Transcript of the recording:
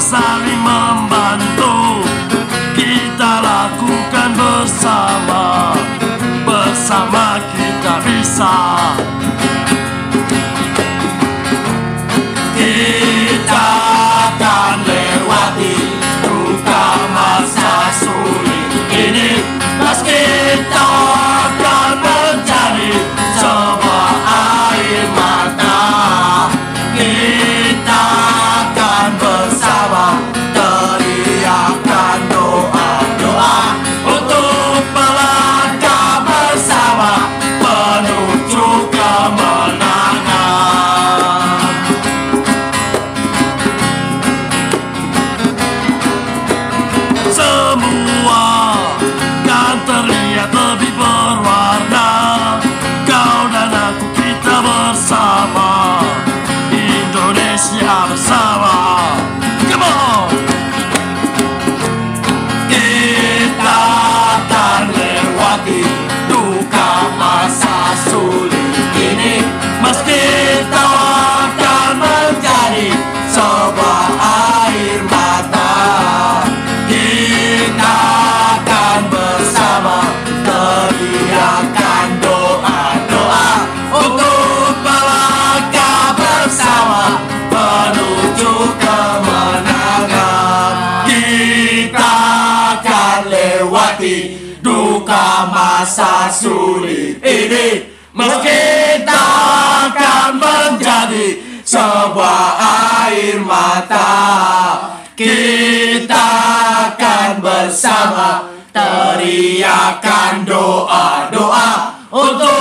saling membantu. Kita lakukan bersama. Bersama kita bisa. Commissar. buka masa sulit ini. Meski akan menjadi sebuah air mata kita akan bersama teriakan doa doa untuk